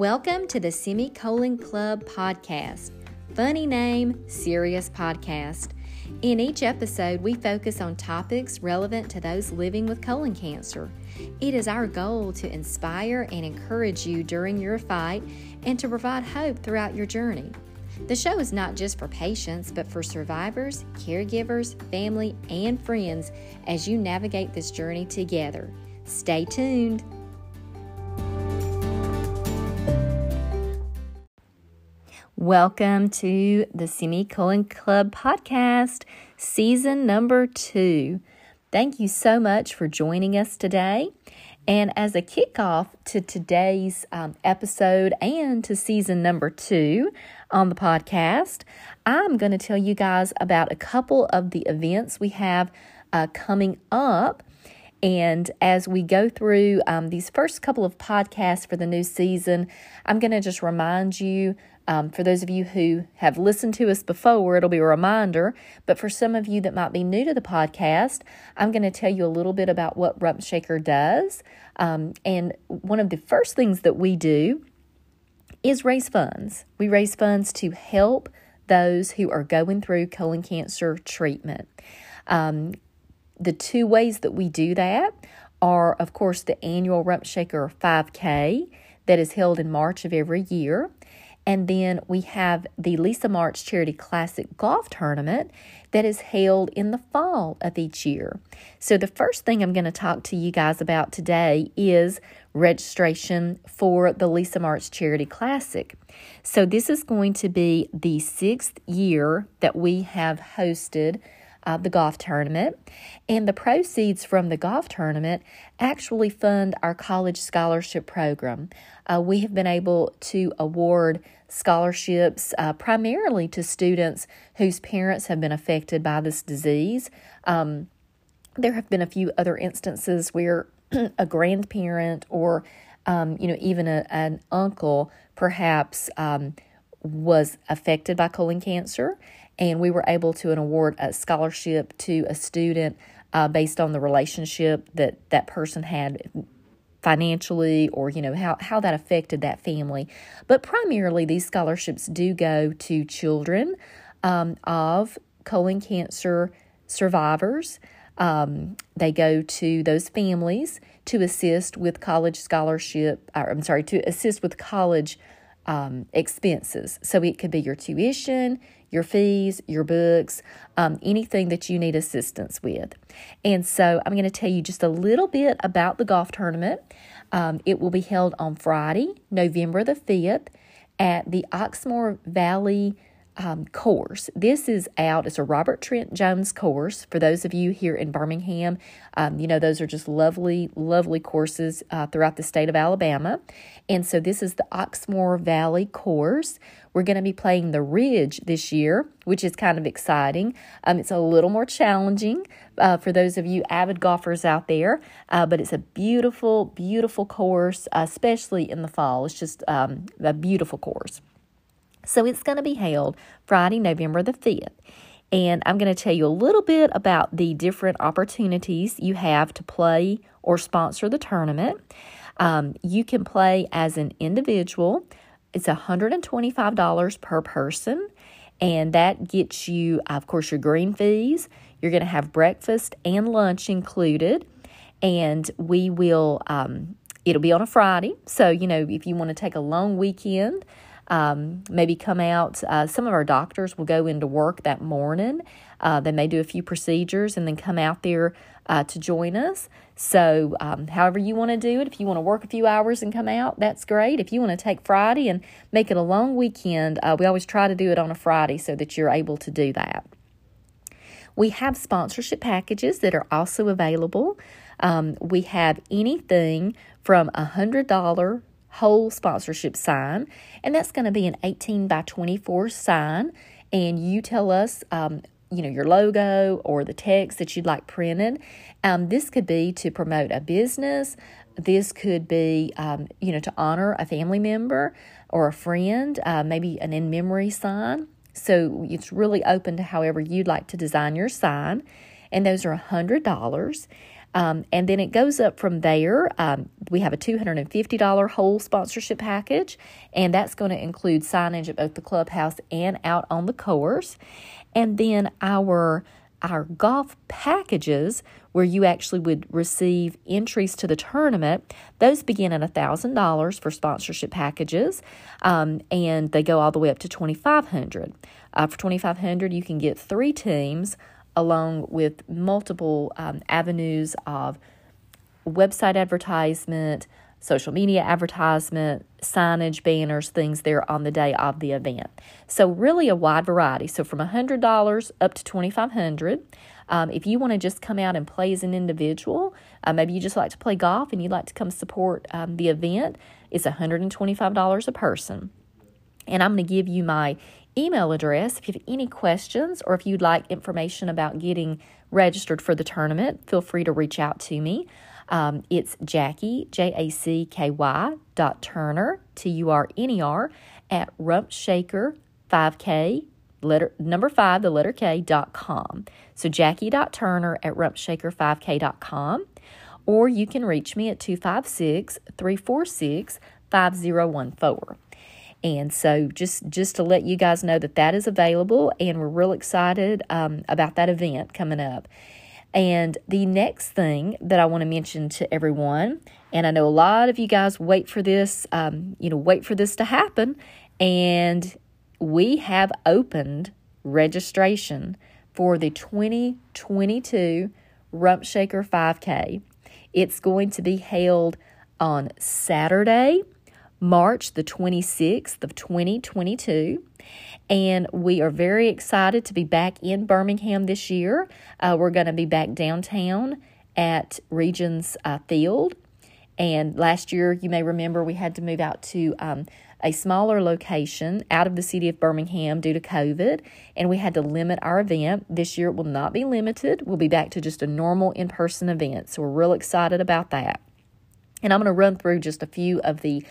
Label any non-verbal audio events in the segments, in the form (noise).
Welcome to the Semicolon Club podcast. Funny name, serious podcast. In each episode, we focus on topics relevant to those living with colon cancer. It is our goal to inspire and encourage you during your fight and to provide hope throughout your journey. The show is not just for patients, but for survivors, caregivers, family, and friends as you navigate this journey together. Stay tuned. Welcome to the Semicolon Club podcast, season number two. Thank you so much for joining us today. And as a kickoff to today's um, episode and to season number two on the podcast, I'm going to tell you guys about a couple of the events we have uh, coming up. And as we go through um, these first couple of podcasts for the new season, I'm going to just remind you um, for those of you who have listened to us before, it'll be a reminder. But for some of you that might be new to the podcast, I'm going to tell you a little bit about what Rump Shaker does. Um, and one of the first things that we do is raise funds. We raise funds to help those who are going through colon cancer treatment. Um, the two ways that we do that are, of course, the annual Rump Shaker 5K that is held in March of every year. And then we have the Lisa March Charity Classic Golf Tournament that is held in the fall of each year. So, the first thing I'm going to talk to you guys about today is registration for the Lisa March Charity Classic. So, this is going to be the sixth year that we have hosted uh, the golf tournament. And the proceeds from the golf tournament actually fund our college scholarship program. Uh, we have been able to award scholarships uh, primarily to students whose parents have been affected by this disease. Um, there have been a few other instances where (clears throat) a grandparent or um, you know even a, an uncle perhaps um, was affected by colon cancer and we were able to award a scholarship to a student uh, based on the relationship that that person had financially or you know how, how that affected that family. But primarily these scholarships do go to children um, of colon cancer survivors. Um, they go to those families to assist with college scholarship or, i'm sorry to assist with college um, expenses. So it could be your tuition your fees, your books, um, anything that you need assistance with. And so I'm going to tell you just a little bit about the golf tournament. Um, it will be held on Friday, November the 5th at the Oxmoor Valley um, course. This is out, it's a Robert Trent Jones course. For those of you here in Birmingham, um, you know, those are just lovely, lovely courses uh, throughout the state of Alabama. And so this is the Oxmoor Valley course. We're going to be playing the Ridge this year, which is kind of exciting. Um, it's a little more challenging uh, for those of you avid golfers out there, uh, but it's a beautiful, beautiful course, especially in the fall. It's just um, a beautiful course. So it's going to be held Friday, November the 5th. And I'm going to tell you a little bit about the different opportunities you have to play or sponsor the tournament. Um, you can play as an individual, it's $125 per person, and that gets you, of course, your green fees. You're going to have breakfast and lunch included, and we will, um, it'll be on a Friday. So, you know, if you want to take a long weekend, um, maybe come out. Uh, some of our doctors will go into work that morning. Uh, they may do a few procedures and then come out there uh, to join us. So, um, however you want to do it, if you want to work a few hours and come out, that's great. If you want to take Friday and make it a long weekend, uh, we always try to do it on a Friday so that you're able to do that. We have sponsorship packages that are also available. Um, we have anything from a $100 hole sponsorship sign, and that's going to be an 18 by 24 sign. And you tell us, um, you know, your logo or the text that you'd like printed. Um, this could be to promote a business. This could be, um, you know, to honor a family member or a friend, uh, maybe an in memory sign. So it's really open to however you'd like to design your sign. And those are $100. Um, and then it goes up from there. Um, we have a $250 hole sponsorship package, and that's going to include signage at both the clubhouse and out on the course. And then our our golf packages, where you actually would receive entries to the tournament, those begin at $1,000 for sponsorship packages, um, and they go all the way up to 2500 uh, For 2500 you can get three teams along with multiple um, avenues of website advertisement, social media advertisement, signage, banners, things there on the day of the event. So really a wide variety. So from $100 up to 2500 um, If you want to just come out and play as an individual, uh, maybe you just like to play golf and you'd like to come support um, the event, it's $125 a person. And I'm going to give you my email address if you have any questions or if you'd like information about getting registered for the tournament. Feel free to reach out to me. Um, it's Jackie, J A C K Y, dot Turner, T U R N E R, at Rumpshaker 5K, letter, number five, the letter K, dot com. So Jackie dot Turner at Rumpshaker5K dot com. Or you can reach me at 256 346 5014. And so just just to let you guys know that that is available, and we're real excited um, about that event coming up. And the next thing that I want to mention to everyone, and I know a lot of you guys wait for this, um, you know, wait for this to happen, and we have opened registration for the 2022 Rump Shaker 5K. It's going to be held on Saturday, March the 26th of 2022 and we are very excited to be back in Birmingham this year. Uh, we're going to be back downtown at Regions uh, Field. And last year, you may remember, we had to move out to um, a smaller location out of the city of Birmingham due to COVID, and we had to limit our event. This year, it will not be limited. We'll be back to just a normal in person event. So, we're real excited about that. And I'm going to run through just a few of the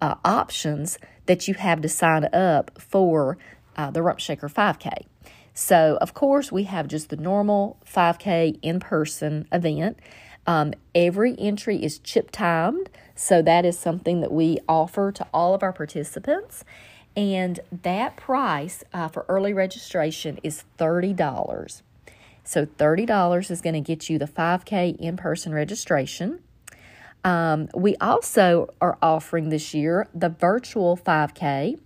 uh, options that you have to sign up for uh, the Rump Shaker 5K. So, of course, we have just the normal 5K in person event. Um, every entry is chip timed, so that is something that we offer to all of our participants. And that price uh, for early registration is $30. So, $30 is going to get you the 5K in person registration. Um, we also are offering this year the virtual 5K,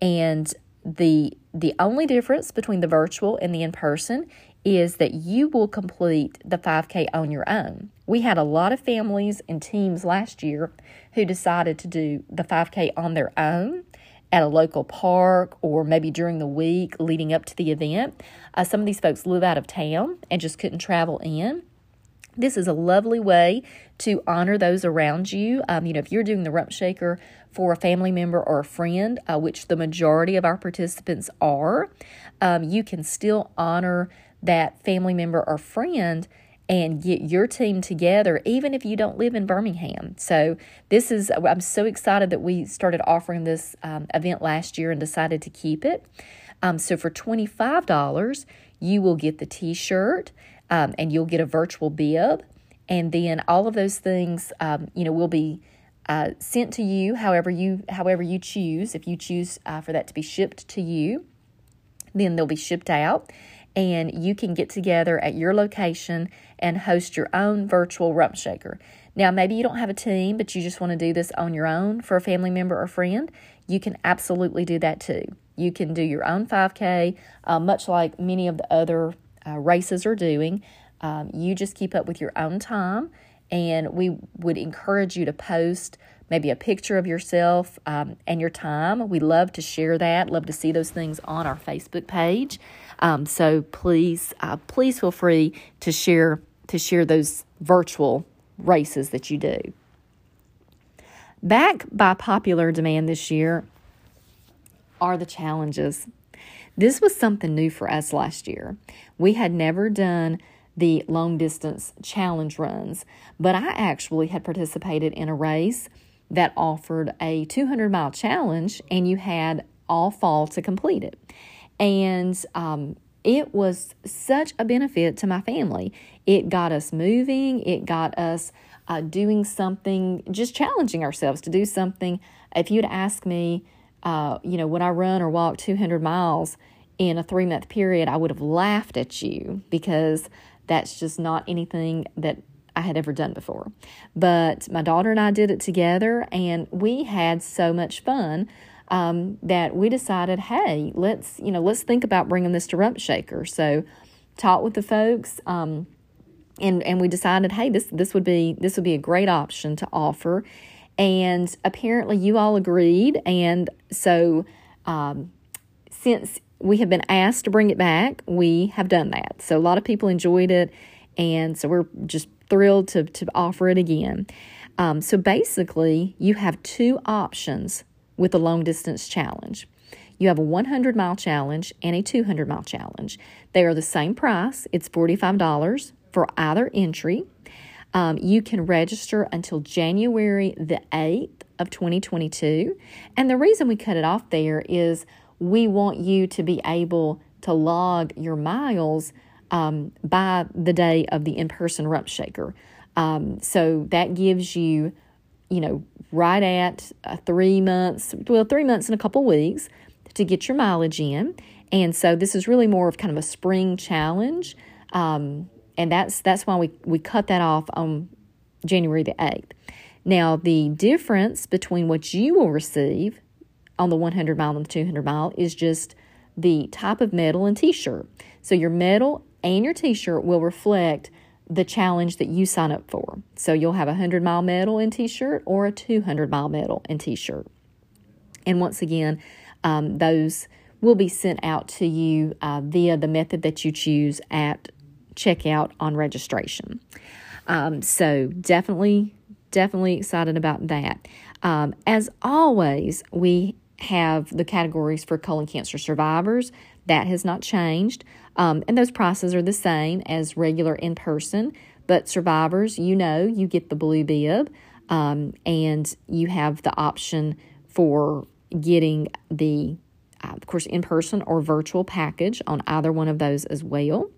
and the the only difference between the virtual and the in person is that you will complete the 5K on your own. We had a lot of families and teams last year who decided to do the 5K on their own at a local park or maybe during the week leading up to the event. Uh, some of these folks live out of town and just couldn't travel in. This is a lovely way to honor those around you. Um, you know, if you're doing the rump shaker for a family member or a friend, uh, which the majority of our participants are, um, you can still honor that family member or friend and get your team together, even if you don't live in Birmingham. So, this is, I'm so excited that we started offering this um, event last year and decided to keep it. Um, so, for $25, you will get the t shirt um, and you'll get a virtual bib. And then all of those things, um, you know, will be uh, sent to you however you however you choose. If you choose uh, for that to be shipped to you, then they'll be shipped out, and you can get together at your location and host your own virtual rump shaker. Now, maybe you don't have a team, but you just want to do this on your own for a family member or friend. You can absolutely do that too. You can do your own 5K, uh, much like many of the other uh, races are doing. Um, you just keep up with your own time, and we would encourage you to post maybe a picture of yourself um, and your time. We love to share that, love to see those things on our Facebook page. Um, so please, uh, please feel free to share to share those virtual races that you do. Back by popular demand this year are the challenges. This was something new for us last year. We had never done the long distance challenge runs, but I actually had participated in a race that offered a 200 mile challenge and you had all fall to complete it. And um, it was such a benefit to my family. It got us moving, it got us uh, doing something, just challenging ourselves to do something. If you'd ask me, uh, you know, when I run or walk 200 miles in a three month period, I would have laughed at you because that's just not anything that I had ever done before. But my daughter and I did it together, and we had so much fun um, that we decided, hey, let's you know let's think about bringing this to Rump Shaker. So, talked with the folks. Um, and, and we decided, hey, this this would be this would be a great option to offer, and apparently you all agreed, and so um, since we have been asked to bring it back, we have done that. So a lot of people enjoyed it, and so we're just thrilled to to offer it again. Um, so basically, you have two options with a long distance challenge. You have a 100 mile challenge and a 200 mile challenge. They are the same price, it's $45 for either entry. Um, you can register until January the 8th of 2022. And the reason we cut it off there is we want you to be able to log your miles um, by the day of the in person rump shaker. Um, so that gives you you know, right at uh, three months, well, three months and a couple weeks to get your mileage in. And so this is really more of kind of a spring challenge. Um, and that's that's why we, we cut that off on January the 8th. Now, the difference between what you will receive on the 100 mile and the 200 mile is just the type of medal and t shirt. So, your medal and your t shirt will reflect the challenge that you sign up for. So you'll have a 100 mile medal and t shirt or a 200 mile medal and t shirt. And once again, um, those will be sent out to you uh, via the method that you choose at checkout on registration. Um, so definitely, definitely excited about that. Um, as always, we have the categories for colon cancer survivors. That has not changed. Um, and those prices are the same as regular in person. But survivors, you know, you get the blue bib um, and you have the option for getting the, uh, of course, in person or virtual package on either one of those as well.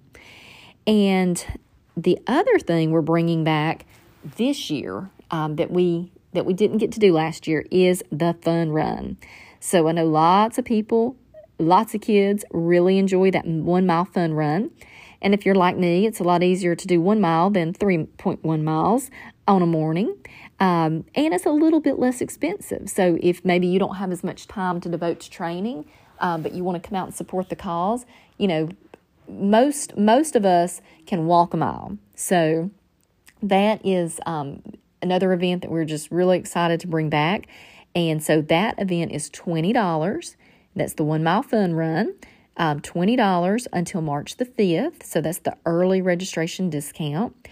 And the other thing we're bringing back this year um, that we that we didn't get to do last year is the fun run. So I know lots of people Lots of kids really enjoy that one mile fun run. And if you're like me, it's a lot easier to do one mile than 3.1 miles on a morning. Um, and it's a little bit less expensive. So if maybe you don't have as much time to devote to training, uh, but you want to come out and support the cause, you know, most most of us can walk a mile. So that is um, another event that we're just really excited to bring back. And so that event is twenty dollars. That's the one mile fun run. Um, $20 until March the 5th. So that's the early registration discount.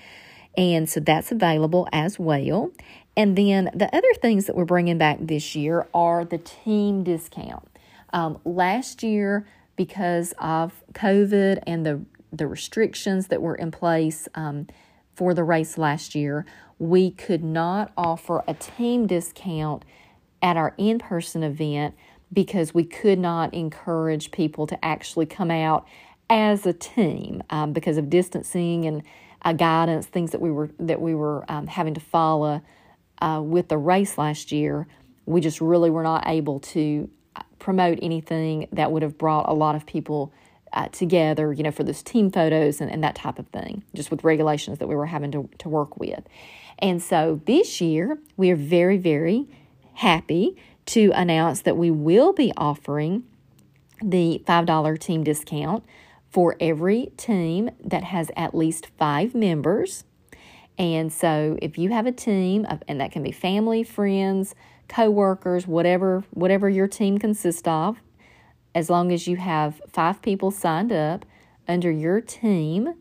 And so that's available as well. And then the other things that we're bringing back this year are the team discount. Um, last year, because of COVID and the, the restrictions that were in place um, for the race last year, we could not offer a team discount at our in person event because we could not encourage people to actually come out as a team um, because of distancing and uh, guidance, things that we were that we were um, having to follow uh, with the race last year. We just really were not able to promote anything that would have brought a lot of people uh, together, you know, for those team photos and, and that type of thing, just with regulations that we were having to, to work with. And so this year, we are very, very happy to announce that we will be offering the $5 team discount for every team that has at least five members. And so if you have a team of, and that can be family, friends, co-workers, whatever whatever your team consists of, as long as you have five people signed up under your team,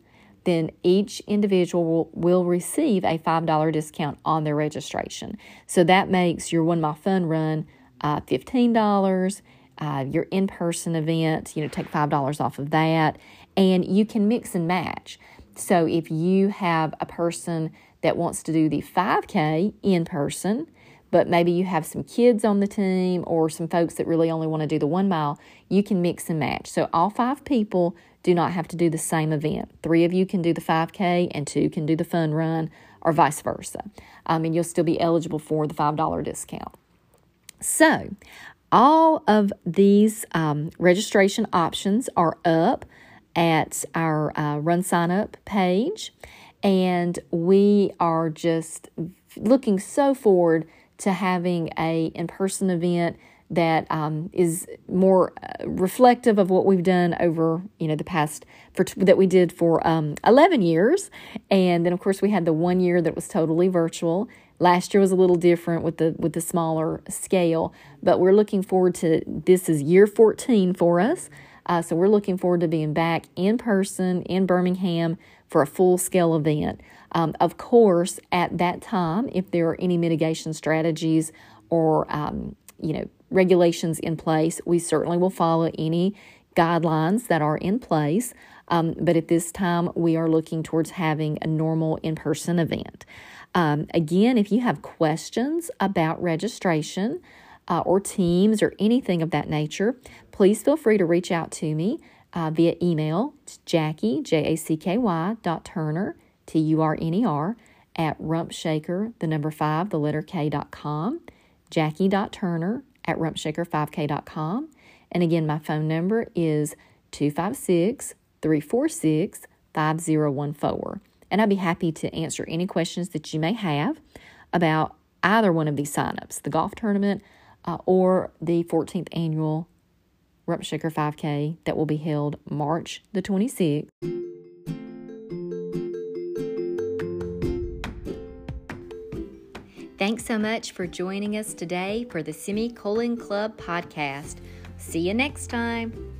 then each individual will, will receive a $5 discount on their registration. So that makes your one mile fun run uh, $15. Uh, your in person event, you know, take $5 off of that. And you can mix and match. So if you have a person that wants to do the 5K in person, but maybe you have some kids on the team or some folks that really only want to do the one mile, you can mix and match. So all five people do not have to do the same event. Three of you can do the 5K and two can do the fun run, or vice versa. Um, and you'll still be eligible for the $5 discount. So, all of these um, registration options are up at our uh, Run Sign Up page, and we are just looking so forward to having a in-person event that um, is more uh, reflective of what we've done over you know the past for that we did for um, 11 years. And then of course we had the one year that was totally virtual. Last year was a little different with the with the smaller scale but we're looking forward to this is year 14 for us. Uh, so we're looking forward to being back in person in birmingham for a full scale event um, of course at that time if there are any mitigation strategies or um, you know regulations in place. We certainly will follow any guidelines that are in place. Um, but at this time, we are looking towards having a normal in person event. Um, again, if you have questions about registration uh, or teams or anything of that nature, please feel free to reach out to me uh, via email. It's Jackie, J A C K Y, dot Turner, T U R N E R, at rumpshaker, the number five, the letter K, dot com. Jackie.turner at rumpshaker5k.com. And again, my phone number is 256 346 5014. And I'd be happy to answer any questions that you may have about either one of these signups the golf tournament uh, or the 14th annual Rump Shaker 5K that will be held March the 26th. Thanks so much for joining us today for the Semicolon Club podcast. See you next time.